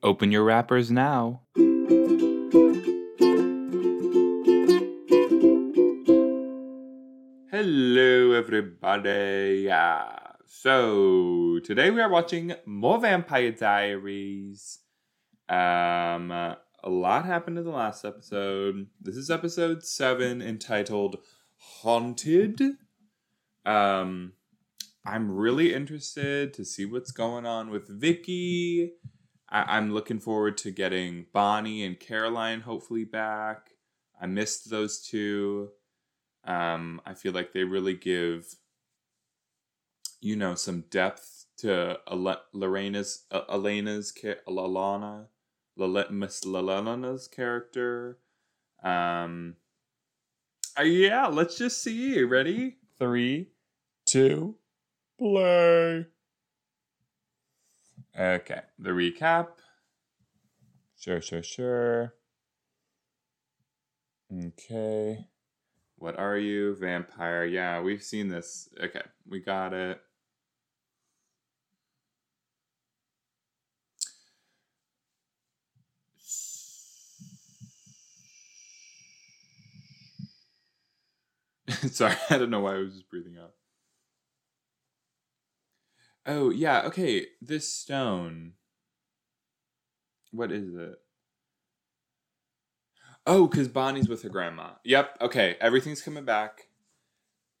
Open your wrappers now. Hello, everybody. Yeah. So today we are watching more Vampire Diaries. Um, a lot happened in the last episode. This is episode seven, entitled "Haunted." Um, I'm really interested to see what's going on with Vicki. I- I'm looking forward to getting Bonnie and Caroline hopefully back. I missed those two. Um, I feel like they really give, you know, some depth to Ale- Lorena's, uh, Elena's, Lalana, Lale- Miss Lalana's character. Um, uh, yeah, let's just see. Ready? Three, two, play. Okay, the recap. Sure, sure, sure. Okay. What are you? Vampire. Yeah, we've seen this. Okay, we got it. Sorry, I don't know why I was just breathing out. Oh, yeah, okay. This stone. What is it? Oh, because Bonnie's with her grandma. Yep. Okay. Everything's coming back.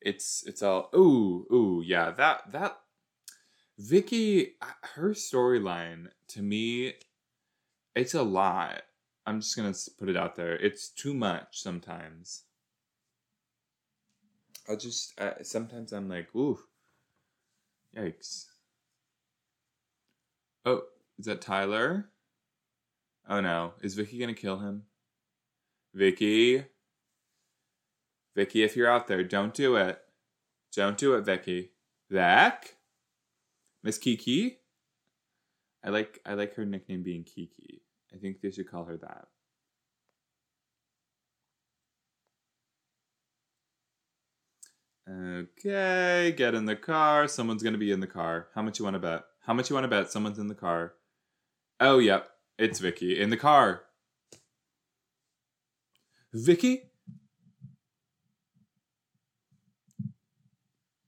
It's it's all. Ooh, ooh, yeah. That that Vicki, uh, her storyline to me, it's a lot. I'm just gonna put it out there. It's too much sometimes. I'll just sometimes I'm like, ooh, yikes. Oh, is that Tyler? Oh no, is Vicki gonna kill him? Vicki. Vicki, if you're out there, don't do it. Don't do it, Vicki. Zach? Miss Kiki? I like I like her nickname being Kiki. I think they should call her that. Okay, get in the car. Someone's gonna be in the car. How much you want to bet? How much you want to bet? Someone's in the car. Oh, yep, it's Vicki in the car. Vicki?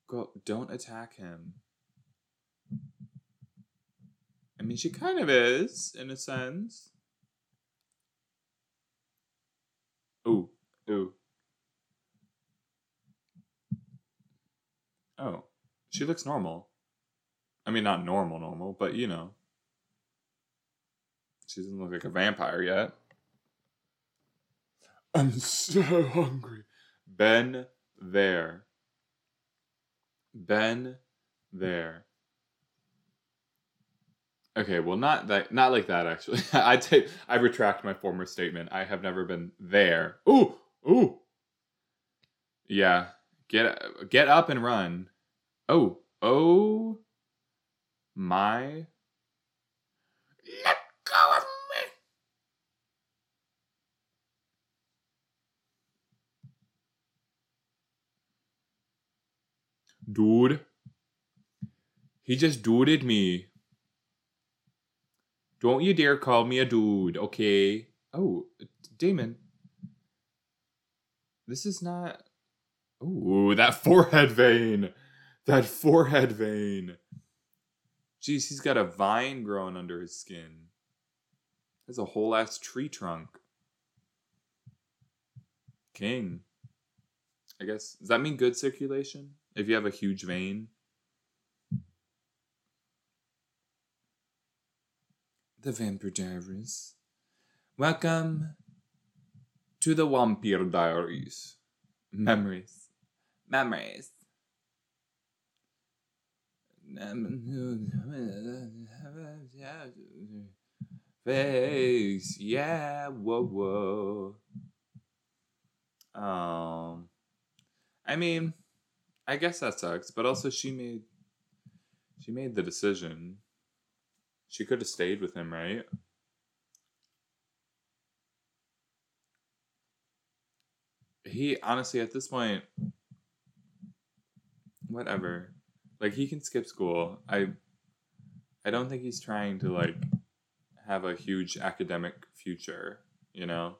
Go, don't attack him. I mean, she kind of is, in a sense. Ooh, ooh. Oh, she looks normal. I mean, not normal, normal, but you know. She doesn't look like a vampire yet. I'm so hungry. Ben there. Ben there. Okay, well not that not like that actually. I take I retract my former statement. I have never been there. Ooh, ooh. Yeah. Get get up and run. Oh, oh my Let go of me. Dude. He just duded me. Don't you dare call me a dude, okay? Oh, Damon. This is not. Ooh, that forehead vein. That forehead vein. Jeez, he's got a vine growing under his skin. There's a whole ass tree trunk. King. I guess. Does that mean good circulation? If you have a huge vein? The Vampire Diaries. Welcome to the Vampire Diaries. Memories. Memories. Face, yeah, whoa, whoa. Um, I mean, I guess that sucks, but also she made she made the decision. She could have stayed with him, right? He honestly at this point whatever. Like he can skip school. I I don't think he's trying to like have a huge academic future, you know.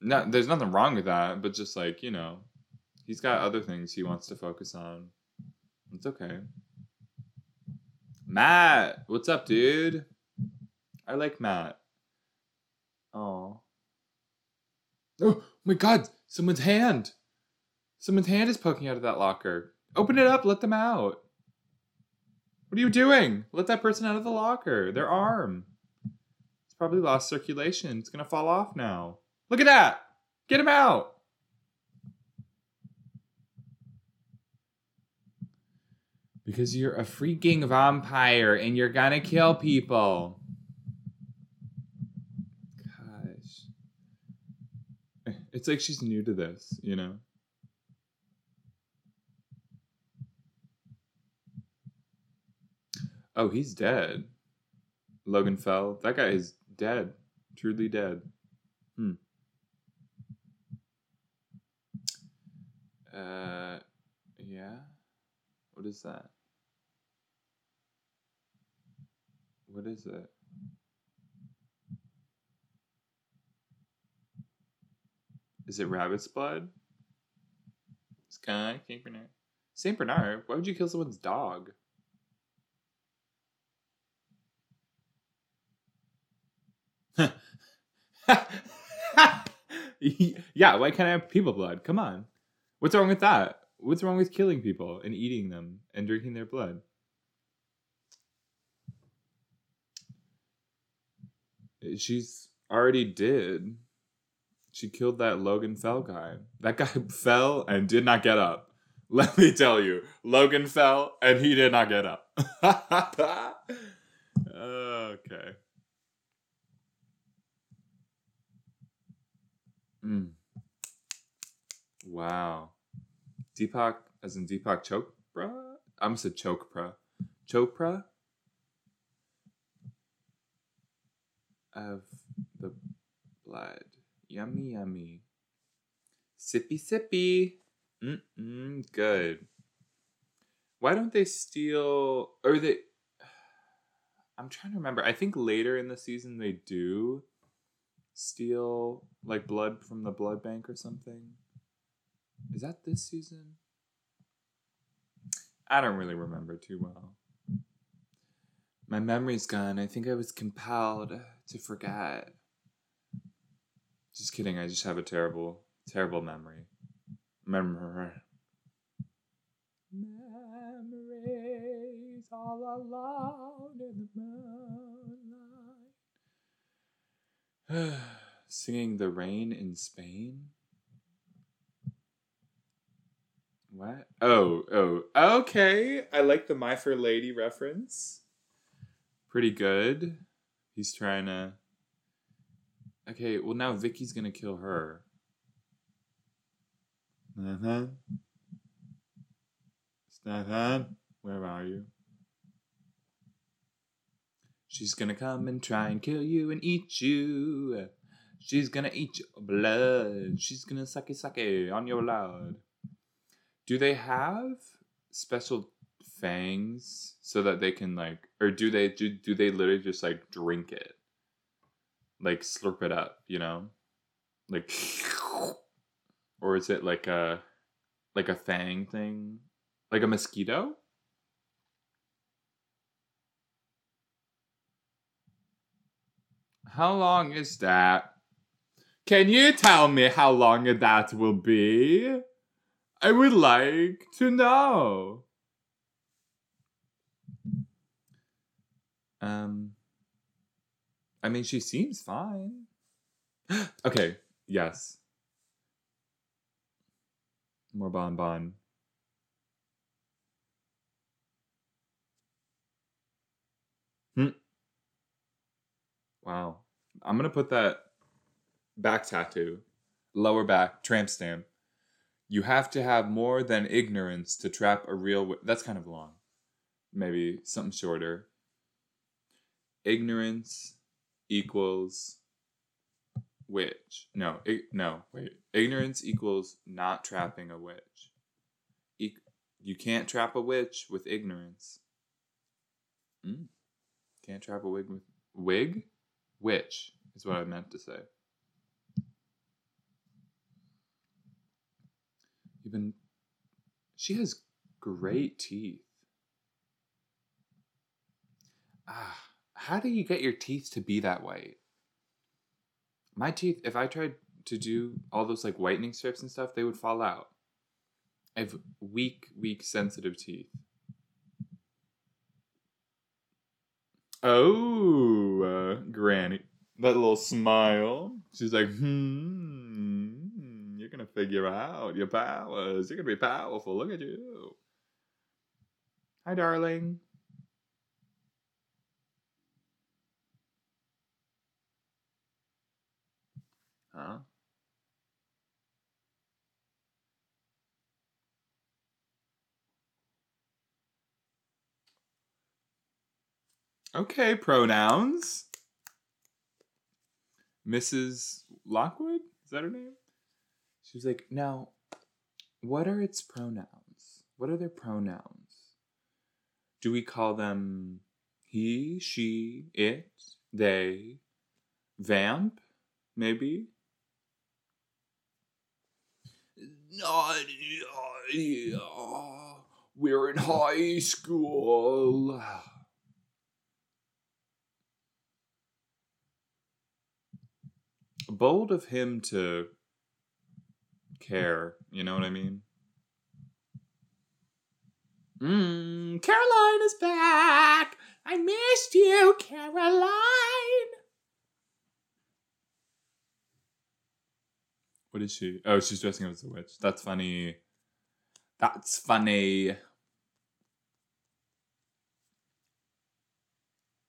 No, there's nothing wrong with that, but just like, you know, he's got other things he wants to focus on. It's okay. Matt, what's up, dude? I like Matt. Oh. Oh my god, someone's hand. Someone's hand is poking out of that locker. Open it up, let them out. What are you doing? Let that person out of the locker. Their arm. It's probably lost circulation. It's gonna fall off now. Look at that! Get him out! Because you're a freaking vampire and you're gonna kill people. Gosh. It's like she's new to this, you know? Oh, he's dead. Logan fell. That guy is dead. Truly dead. Hmm. Uh, yeah. What is that? What is it? Is it rabbit's blood? Sky, Saint Bernard. Saint Bernard? Why would you kill someone's dog? yeah, why can't I have people blood? Come on. What's wrong with that? What's wrong with killing people and eating them and drinking their blood? She's already did. She killed that Logan Fell guy. That guy fell and did not get up. Let me tell you, Logan fell and he did not get up. okay. Mm. Wow. Deepak, as in Deepak Chopra? I'm said Chopra. Chopra? Of the blood. Yummy, yummy. Sippy, sippy. Mm-mm, good. Why don't they steal, or they, I'm trying to remember. I think later in the season they do steal like blood from the blood bank or something. Is that this season? I don't really remember too well. My memory's gone. I think I was compelled to forget. Just kidding. I just have a terrible, terrible memory. Memory. Memories all alone in the moonlight. Singing the rain in Spain. What? Oh, oh, okay. I like the My Fair Lady reference. Pretty good. He's trying to. Okay, well now Vicki's gonna kill her. Nathan? Nathan? Where are you? She's gonna come and try and kill you and eat you. She's gonna eat your blood. She's gonna suck it, suck on your blood. Do they have special fangs so that they can like, or do they do, do they literally just like drink it, like slurp it up, you know, like, or is it like a like a fang thing, like a mosquito? How long is that? Can you tell me how long that will be? I would like to know. Um, I mean, she seems fine. okay, yes. More bon Wow. I'm gonna put that back tattoo, lower back, tramp stamp. You have to have more than ignorance to trap a real. W- That's kind of long. Maybe something shorter. Ignorance equals witch. No, ig- no, wait. Ignorance equals not trapping a witch. E- you can't trap a witch with ignorance. Mm. Can't trap a wig with wig? Which is what I meant to say. Even she has great teeth. Ah, how do you get your teeth to be that white? My teeth, if I tried to do all those like whitening strips and stuff, they would fall out. I have weak, weak, sensitive teeth. Oh, uh, Granny. That little smile. She's like, hmm, you're going to figure out your powers. You're going to be powerful. Look at you. Hi, darling. Huh? Okay, pronouns. Mrs. Lockwood? Is that her name? She was like, now, what are its pronouns? What are their pronouns? Do we call them he, she, it, they, vamp, maybe? We're in high school. Bold of him to care. You know what I mean? Mmm, Caroline is back. I missed you, Caroline. What is she? Oh, she's dressing up as a witch. That's funny. That's funny.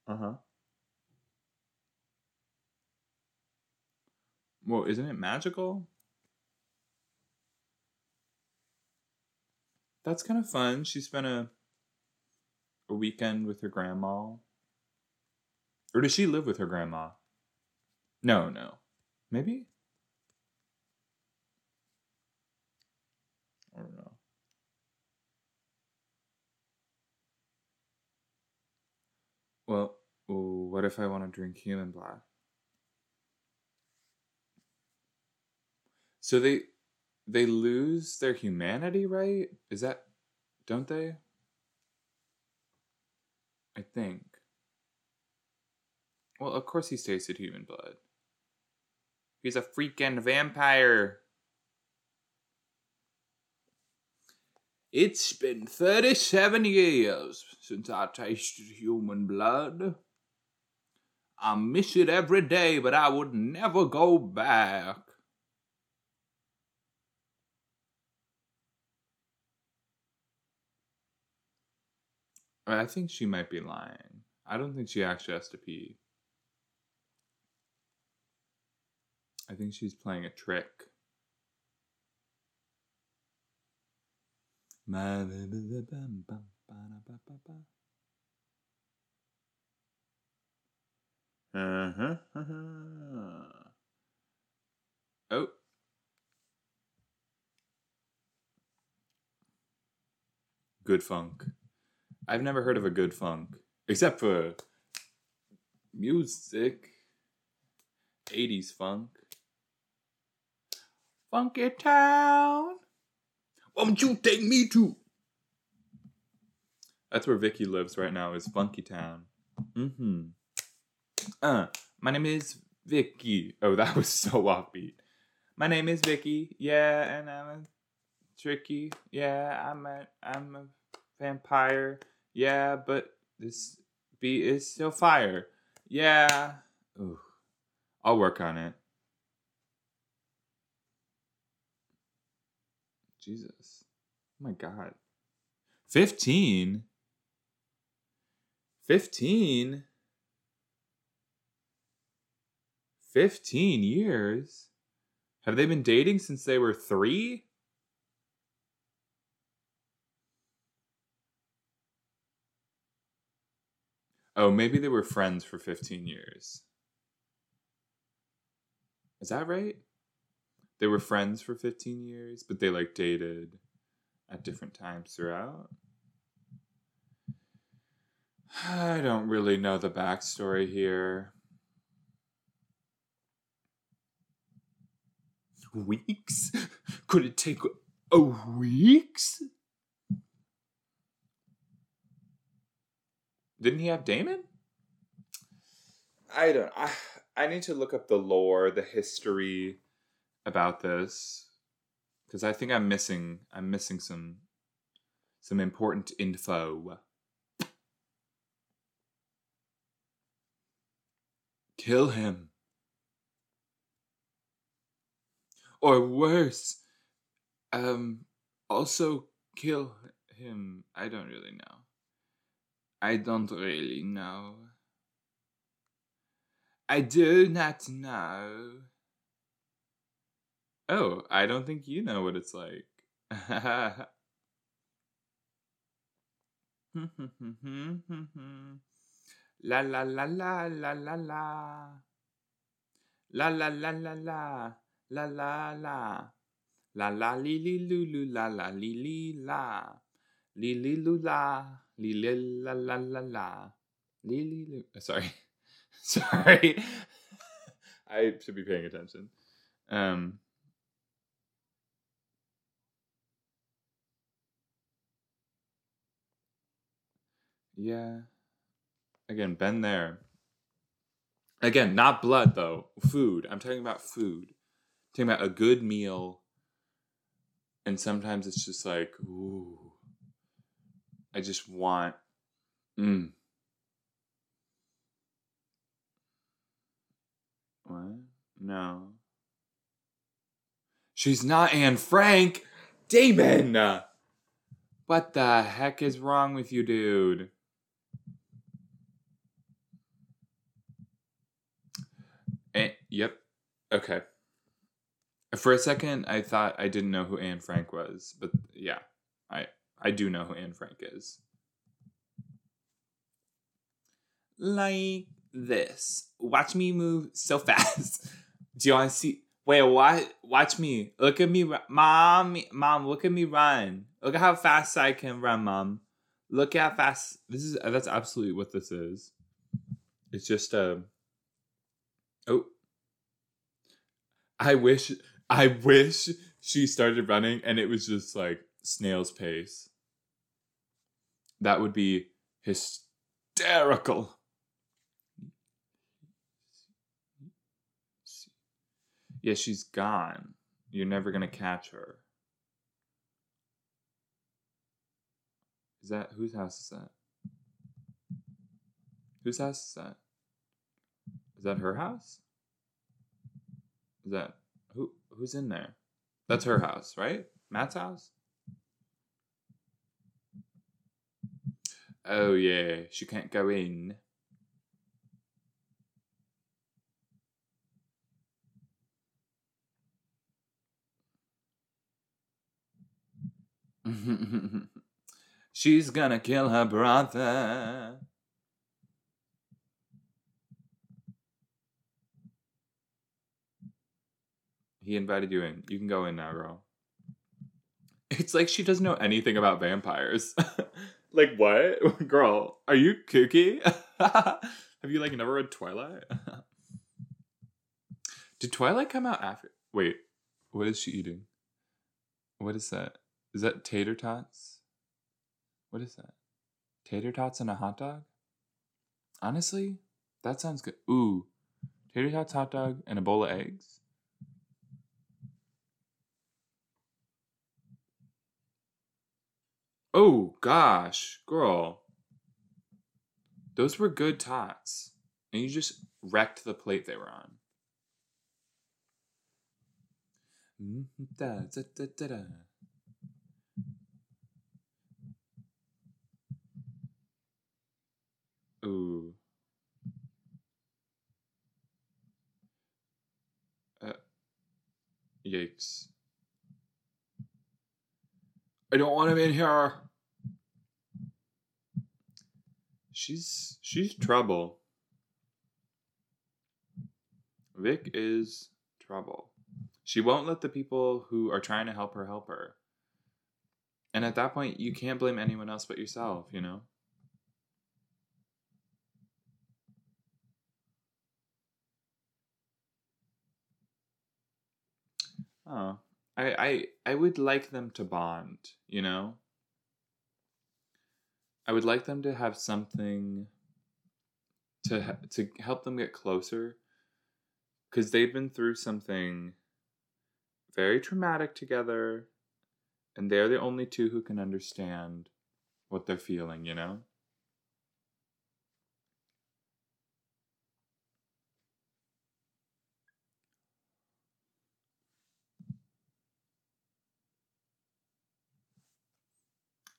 Uh huh. Well, isn't it magical? That's kind of fun. She spent a a weekend with her grandma. Or does she live with her grandma? No, no. Maybe? I don't know. Well, what if I want to drink human blood? So they they lose their humanity, right? Is that don't they? I think. Well, of course he's tasted human blood. He's a freaking vampire. It's been 37 years since I tasted human blood. I miss it every day, but I would never go back. I think she might be lying. I don't think she actually has to pee. I think she's playing a trick. Uh-huh. uh-huh. Oh. Good funk. I've never heard of a good funk except for music. 80s funk. Funky Town. Won't you take me to? That's where Vicki lives right now, is Funky Town. Mm-hmm. Uh, my name is Vicki. Oh, that was so offbeat. My name is Vicki. Yeah, and I'm a tricky. Yeah, I'm a I'm a vampire. Yeah, but this beat is still fire. Yeah. Ooh. I'll work on it. Jesus. Oh my God. 15? 15? 15 years? Have they been dating since they were three? Oh, maybe they were friends for 15 years. Is that right? They were friends for 15 years, but they like dated at different times throughout. I don't really know the backstory here. Weeks? Could it take a weeks? Didn't he have Damon? I don't. I I need to look up the lore, the history about this because I think I'm missing. I'm missing some some important info. Kill him. Or worse, um, also kill him. I don't really know. I don't really know. I do not know. Oh, I don't think you know what it's like. la la la la la la la. La la la la la. La la la. La la li li lu lu la la li li la. Li li lu la. La la la la. Li li lu. Sorry. Sorry. I should be paying attention. Um Yeah. Again, been there. Again, not blood though. Food. I'm talking about food. I'm talking about a good meal. And sometimes it's just like, ooh. I just want mm. What? No. She's not Anne Frank. Damon. What the heck is wrong with you, dude? And, yep. Okay. For a second, I thought I didn't know who Anne Frank was, but yeah, I I do know who Anne Frank is. Like this. Watch me move so fast. do you want to see? Wait, what? Watch me. Look at me, mom. Mom, look at me run. Look at how fast I can run, mom. Look at how fast. This is. That's absolutely what this is. It's just a. Uh, Oh. I wish I wish she started running and it was just like snail's pace. That would be hysterical. Yeah, she's gone. You're never going to catch her. Is that whose house is that? Whose house is that? Is that her house? Is that who who's in there? That's her house, right? Matt's house? Oh yeah, she can't go in. She's gonna kill her brother. He invited you in. You can go in now, girl. It's like she doesn't know anything about vampires. like what? Girl, are you kooky? Have you like never read Twilight? Did Twilight come out after? Wait, what is she eating? What is that? Is that tater tots? What is that? Tater tots and a hot dog? Honestly, that sounds good. Ooh, tater tots, hot dog, and a bowl of eggs. Oh gosh, girl. Those were good tots. And you just wrecked the plate they were on. Da, Ooh. Uh, yikes. I don't want him in here. She's she's trouble. Vic is trouble. She won't let the people who are trying to help her help her. And at that point, you can't blame anyone else but yourself, you know? Oh. I, I, I would like them to bond. You know, I would like them to have something to to help them get closer, because they've been through something very traumatic together, and they're the only two who can understand what they're feeling. You know.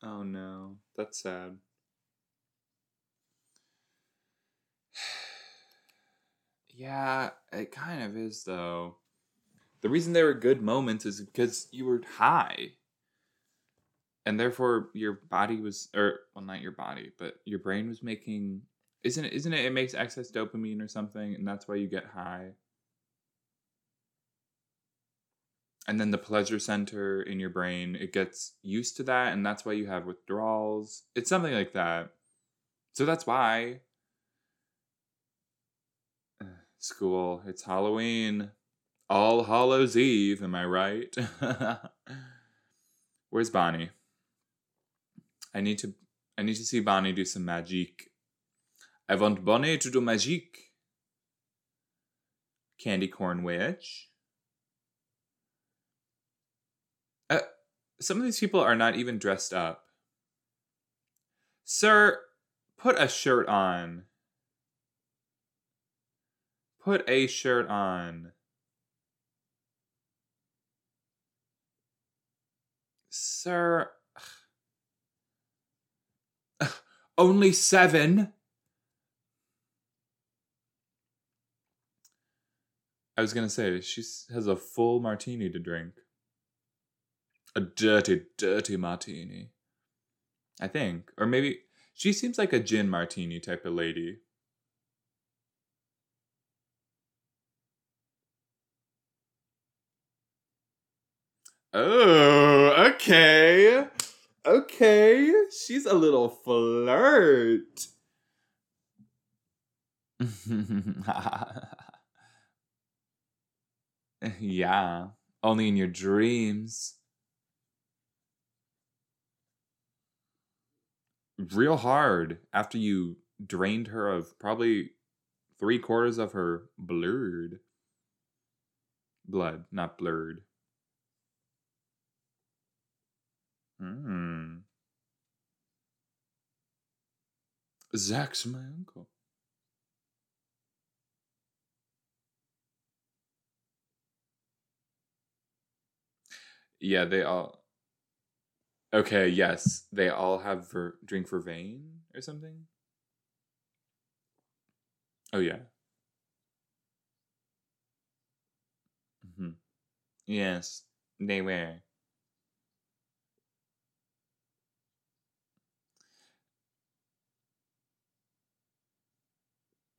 Oh no, that's sad. yeah, it kind of is though. The reason they were good moments is because you were high. And therefore your body was or well not your body, but your brain was making isn't it isn't it it makes excess dopamine or something and that's why you get high. And then the pleasure center in your brain it gets used to that and that's why you have withdrawals. It's something like that. So that's why school it's halloween. All hallows eve am i right? Where's bonnie? I need to i need to see bonnie do some magic. I want bonnie to do magic. Candy corn witch some of these people are not even dressed up. Sir, put a shirt on. Put a shirt on. Sir. Only seven. I was gonna say, she has a full martini to drink a dirty, dirty martini. I think. Or maybe she seems like a gin martini type of lady. Oh, okay. Okay. She's a little flirt. yeah. Only in your dreams. Real hard after you drained her of probably three quarters of her blurred blood, not blurred. Hmm. Zach's my uncle. Yeah, they all Okay, yes, they all have ver- drink vervain or something. Oh yeah. Mm-hmm. Yes, they were.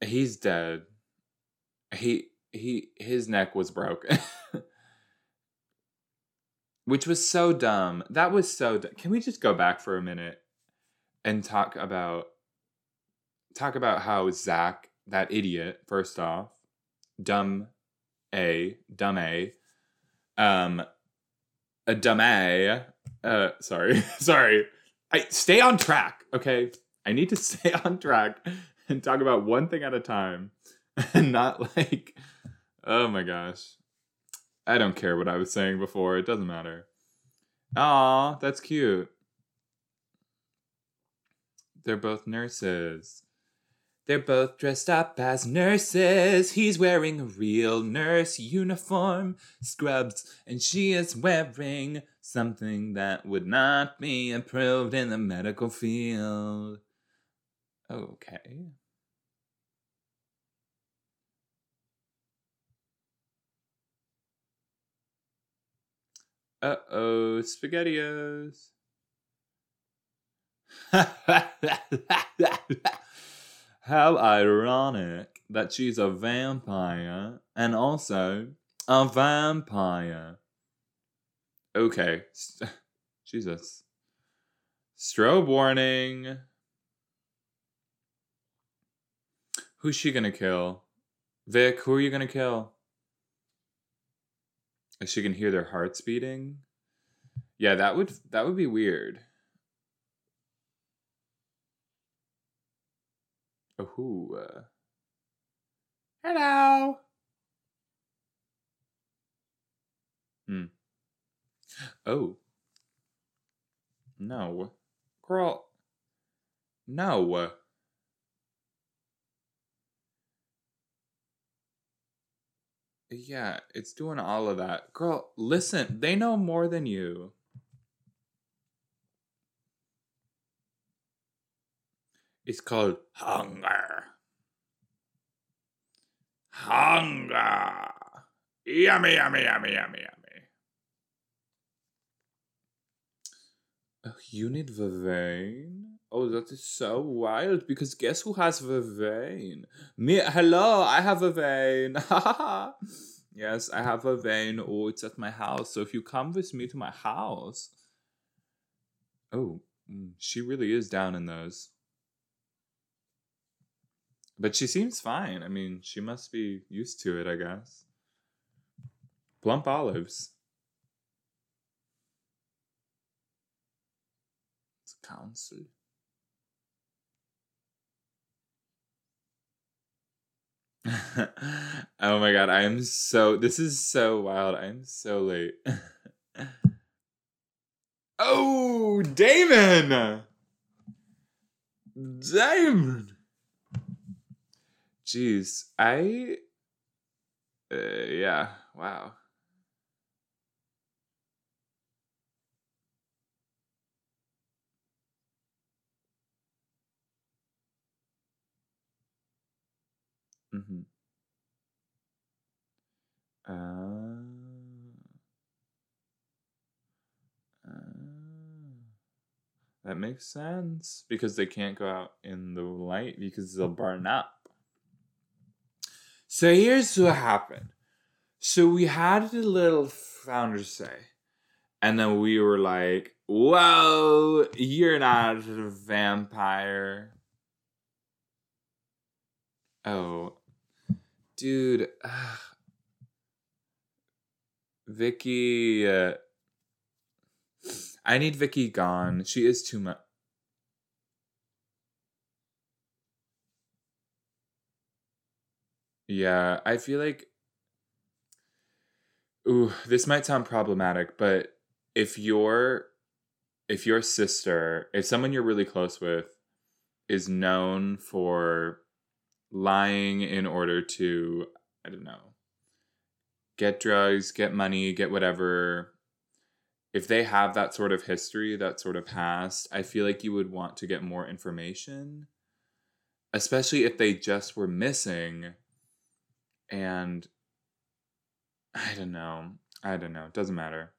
He's dead. He he his neck was broken. which was so dumb. That was so dumb. Can we just go back for a minute and talk about talk about how Zach, that idiot, first off, dumb A, dumb A, um, a dumb A, uh, sorry, sorry. I stay on track, okay? I need to stay on track and talk about one thing at a time and not like, oh my gosh. I don't care what I was saying before. It doesn't matter. Aw, that's cute. They're both nurses. They're both dressed up as nurses. He's wearing a real nurse uniform, scrubs, and she is wearing something that would not be approved in the medical field. Okay. Uh oh, SpaghettiOs. How ironic that she's a vampire and also a vampire. Okay. Jesus. Strobe warning. Who's she gonna kill? Vic, who are you gonna kill? She can hear their hearts beating. Yeah, that would that would be weird. Oh, hello. Hmm. Oh. No. Girl. No. Yeah, it's doing all of that. Girl, listen, they know more than you. It's called hunger. Hunger. Yummy, yummy, yummy, yummy, yummy. Oh, you need Vervain? Oh, that is so wild because guess who has the vein? Me, hello, I have a vein. yes, I have a vein. Oh, it's at my house. So if you come with me to my house. Oh, mm, she really is down in those. But she seems fine. I mean, she must be used to it, I guess. Plump olives. It's a council. oh my god, I am so this is so wild. I'm so late. oh, Damon. Damon. Jeez, I uh, yeah, wow. Mm-hmm. Uh, uh, that makes sense because they can't go out in the light because they'll burn up. So here's what happened. So we had a little founder say, and then we were like, "Whoa, you're not a vampire." Oh, dude. Uh, Vicki. Uh, I need Vicki gone. She is too much. Yeah, I feel like. Ooh, this might sound problematic, but if your if your sister, if someone you're really close with is known for lying in order to, I don't know, get drugs, get money, get whatever. If they have that sort of history, that sort of past, I feel like you would want to get more information, especially if they just were missing. And I don't know. I don't know. It doesn't matter.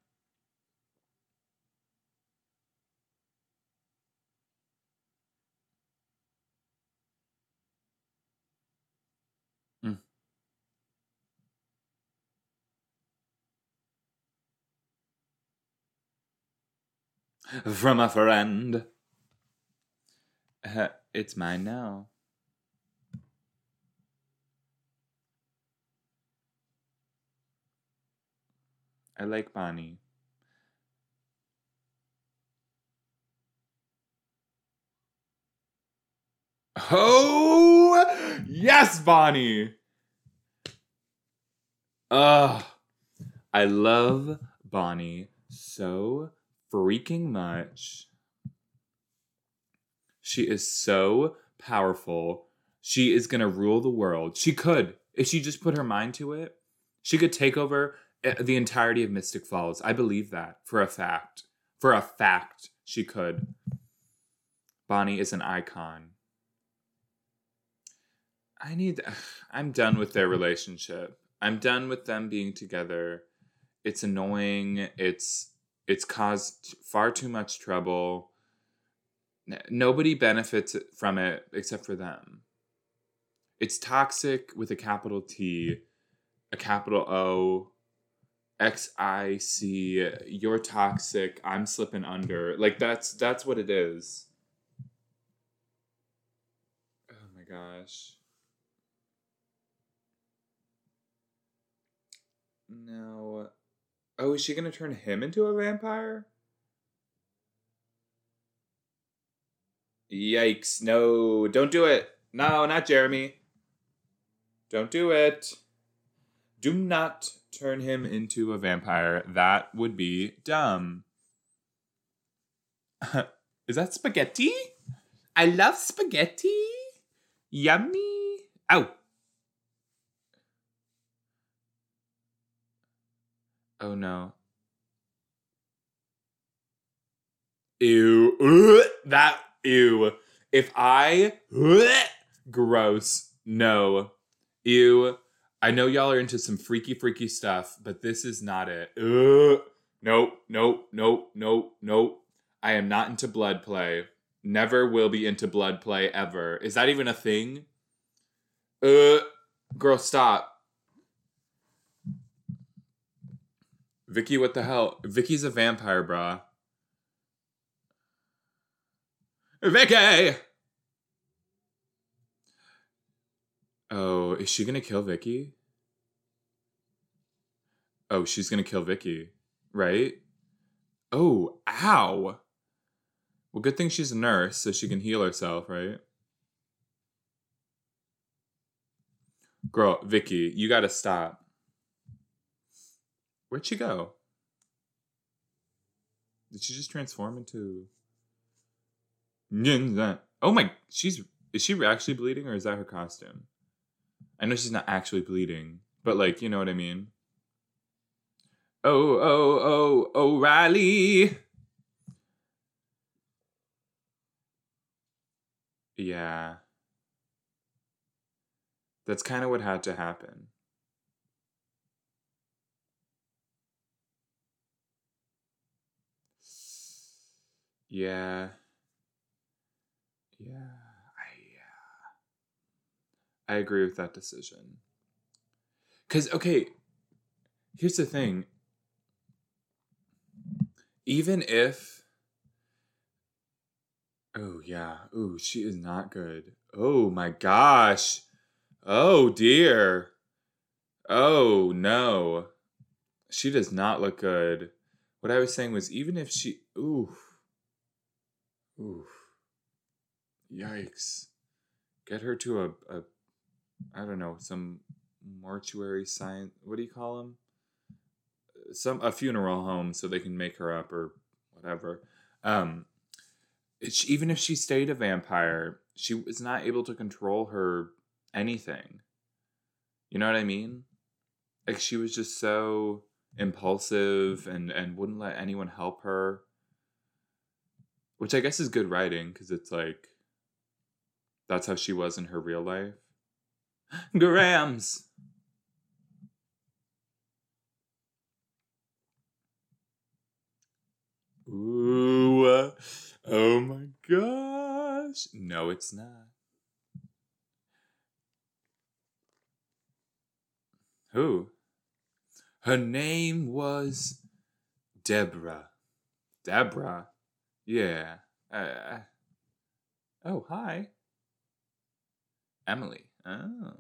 From a friend. Uh, it's mine now. I like Bonnie. Oh, yes, Bonnie. Ugh. I love Bonnie so freaking much. She is so powerful. She is going to rule the world. She could, if she just put her mind to it, she could take over eh, the entirety of Mystic Falls. I believe that for a fact. For a fact, she could. Bonnie is an icon. I need. I'm done with their relationship. I'm done with them being together. It's annoying. It's it's caused far too much trouble. Nobody benefits from it except for them. It's toxic with a capital T, a capital O, X I C. You're toxic. I'm slipping under. Like that's that's what it is. Oh my gosh. No. Oh, is she gonna turn him into a vampire? Yikes. No, don't do it. No, not Jeremy. Don't do it. Do not turn him into a vampire. That would be dumb. Is that spaghetti? I love spaghetti. Yummy. Ow. Oh no. Ew. That ew. If I gross. No. Ew. I know y'all are into some freaky, freaky stuff, but this is not it. Ugh. Nope, nope, nope, nope, nope. I am not into blood play. Never will be into blood play ever. Is that even a thing? Uh, girl, stop. Vicki, what the hell? Vicki's a vampire, brah. Vicki! Oh, is she gonna kill Vicki? Oh, she's gonna kill Vicki, right? Oh, ow! Well, good thing she's a nurse, so she can heal herself, right? Girl, Vicki, you gotta stop. Where'd she go? Did she just transform into? Oh my! She's is she actually bleeding or is that her costume? I know she's not actually bleeding, but like you know what I mean. Oh oh oh O'Reilly. Yeah. That's kind of what had to happen. Yeah. Yeah. I yeah. I agree with that decision. Cuz okay, here's the thing. Even if Oh yeah. Oh, she is not good. Oh my gosh. Oh dear. Oh no. She does not look good. What I was saying was even if she ooh. Ooh. Yikes. Get her to a, a I don't know, some mortuary science what do you call them? Some a funeral home so they can make her up or whatever. Um even if she stayed a vampire, she was not able to control her anything. You know what I mean? Like she was just so impulsive and and wouldn't let anyone help her. Which I guess is good writing because it's like that's how she was in her real life. Grams. Ooh. Oh my gosh. No, it's not. Who? Her name was Deborah. Deborah? Yeah. Uh, oh, hi. Emily. Oh.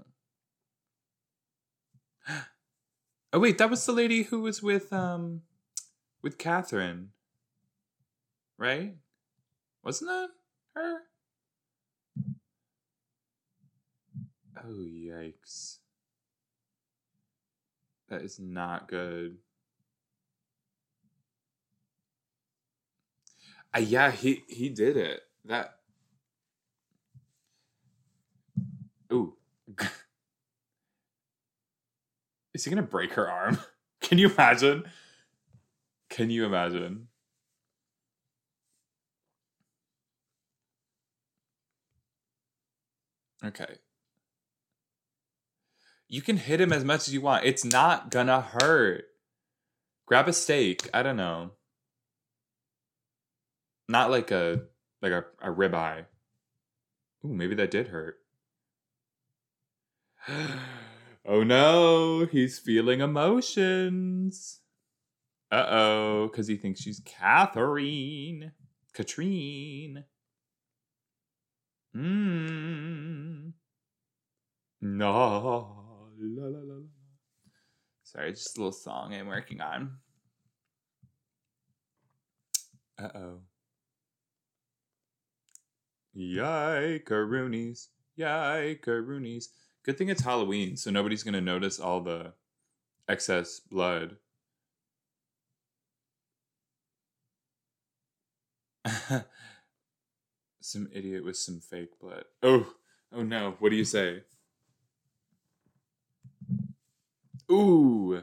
Oh wait, that was the lady who was with um with Katherine. Right? Wasn't that her? Oh, yikes. That is not good. Uh, yeah, he he did it. That. Ooh. Is he gonna break her arm? Can you imagine? Can you imagine? Okay. You can hit him as much as you want. It's not gonna hurt. Grab a steak. I don't know. Not like a like a, a ribeye. Ooh, maybe that did hurt. oh no, he's feeling emotions. Uh oh, because he thinks she's Katherine. Katrine. Mmm. No. La, la, la, Sorry, just a little song I'm working on. Uh oh. Yike-a-roonies. Yike-a-roonies. Good thing it's Halloween, so nobody's going to notice all the excess blood. some idiot with some fake blood. Oh, oh no. What do you say? Ooh.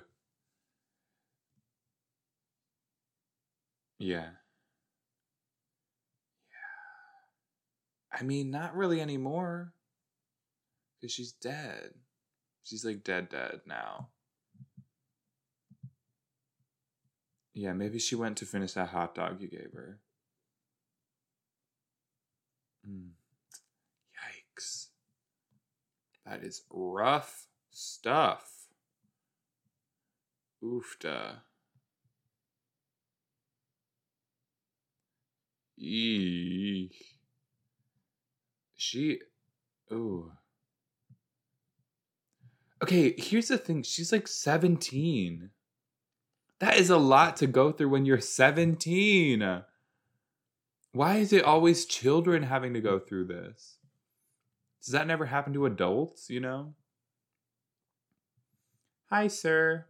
Yeah. I mean, not really anymore. Because she's dead. She's like dead, dead now. Yeah, maybe she went to finish that hot dog you gave her. Mm. Yikes. That is rough stuff. Oofda. Eek. She. Ooh. Okay, here's the thing. She's like 17. That is a lot to go through when you're 17. Why is it always children having to go through this? Does that never happen to adults, you know? Hi, sir.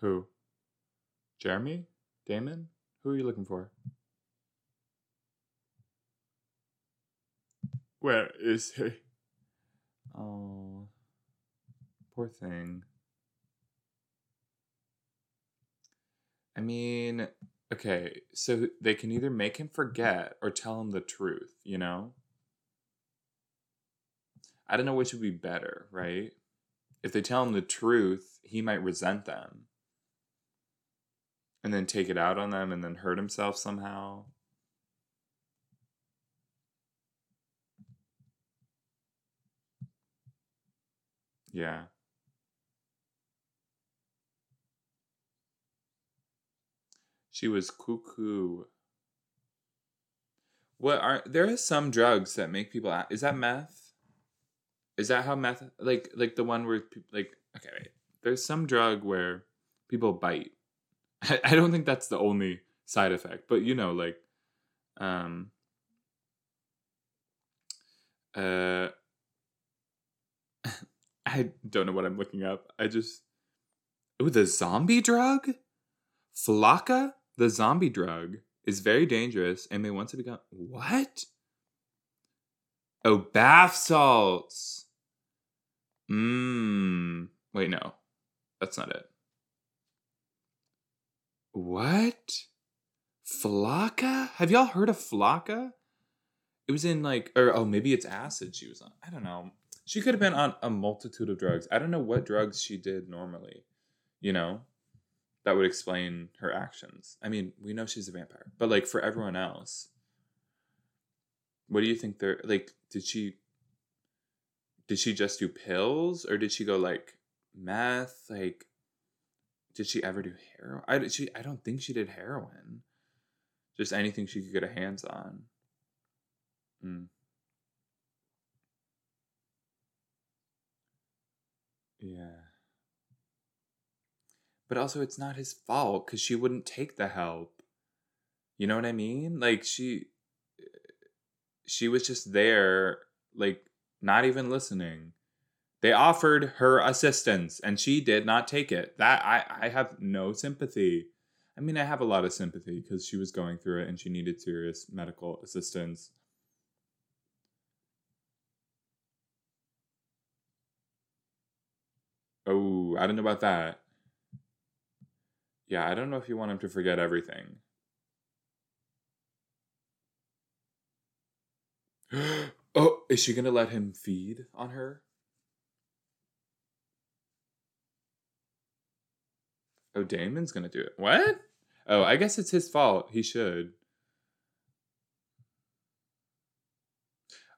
Who? Jeremy? Damon? Who are you looking for? Where is he? Oh, poor thing. I mean, okay, so they can either make him forget or tell him the truth, you know? I don't know which would be better, right? If they tell him the truth, he might resent them and then take it out on them and then hurt himself somehow. Yeah. She was cuckoo. What are there is some drugs that make people act, is that meth? Is that how meth like like the one where people like okay wait. There's some drug where people bite. I, I don't think that's the only side effect, but you know like um uh I don't know what I'm looking up. I just Oh, the zombie drug? Flakka, the zombie drug, is very dangerous and may once have become what? Oh, bath salts. Mmm. Wait, no. That's not it. What? Flakka? Have y'all heard of Flakka? It was in like, or oh, maybe it's acid she was on. I don't know. She could have been on a multitude of drugs. I don't know what drugs she did normally. You know, that would explain her actions. I mean, we know she's a vampire, but like for everyone else, what do you think they're like? Did she did she just do pills or did she go like meth? Like, did she ever do heroin? I she I don't think she did heroin. Just anything she could get her hands on. Mm. Yeah. But also, it's not his fault because she wouldn't take the help. You know what I mean? Like she, she was just there, like not even listening. They offered her assistance and she did not take it. That I, I have no sympathy. I mean, I have a lot of sympathy because she was going through it and she needed serious medical assistance. I don't know about that. Yeah, I don't know if you want him to forget everything. oh, is she going to let him feed on her? Oh, Damon's going to do it. What? Oh, I guess it's his fault. He should.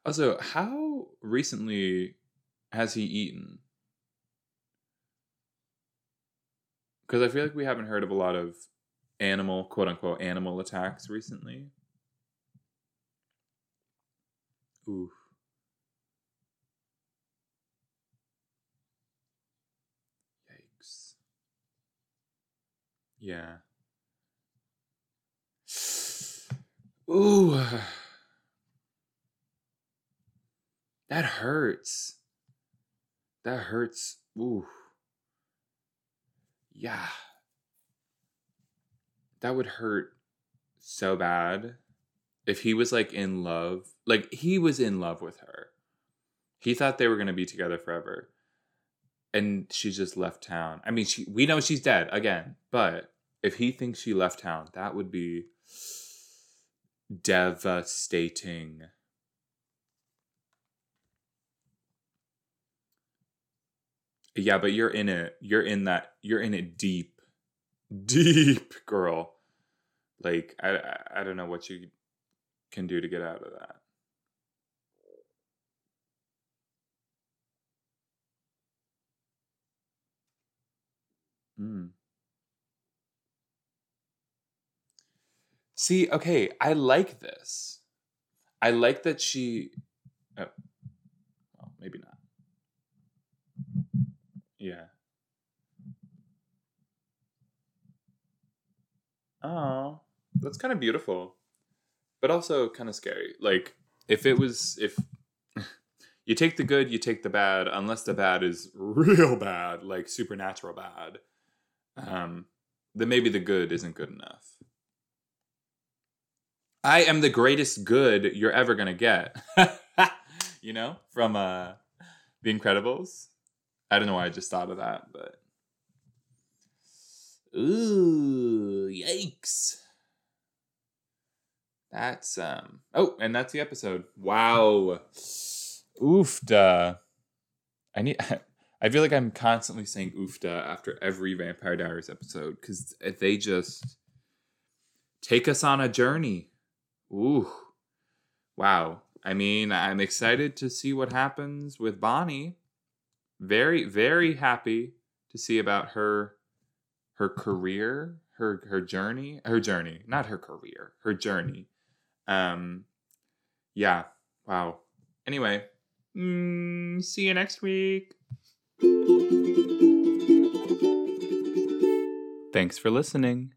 Also, how recently has he eaten? Because I feel like we haven't heard of a lot of animal, quote unquote, animal attacks recently. Oof. Yikes. Yeah. Ooh. That hurts. That hurts. Ooh. Yeah. That would hurt so bad if he was like in love. Like he was in love with her. He thought they were going to be together forever. And she just left town. I mean, she we know she's dead again, but if he thinks she left town, that would be devastating. Yeah, but you're in it. You're in that. You're in it deep, deep, girl. Like I, I, don't know what you can do to get out of that. Mm. See, okay, I like this. I like that she. Oh, well, maybe not. Yeah. Oh, that's kind of beautiful, but also kind of scary. Like if it was if you take the good, you take the bad, unless the bad is real bad, like supernatural bad. Um, then maybe the good isn't good enough. I am the greatest good you're ever gonna get. you know, from uh, The Incredibles. I don't know why I just thought of that, but ooh, yikes! That's um. Oh, and that's the episode. Wow. Oofda. I need. I feel like I'm constantly saying oofda after every Vampire Diaries episode because they just take us on a journey. Ooh. Wow. I mean, I'm excited to see what happens with Bonnie very very happy to see about her her career her her journey her journey not her career her journey. Um yeah wow. Anyway mm, see you next week. Thanks for listening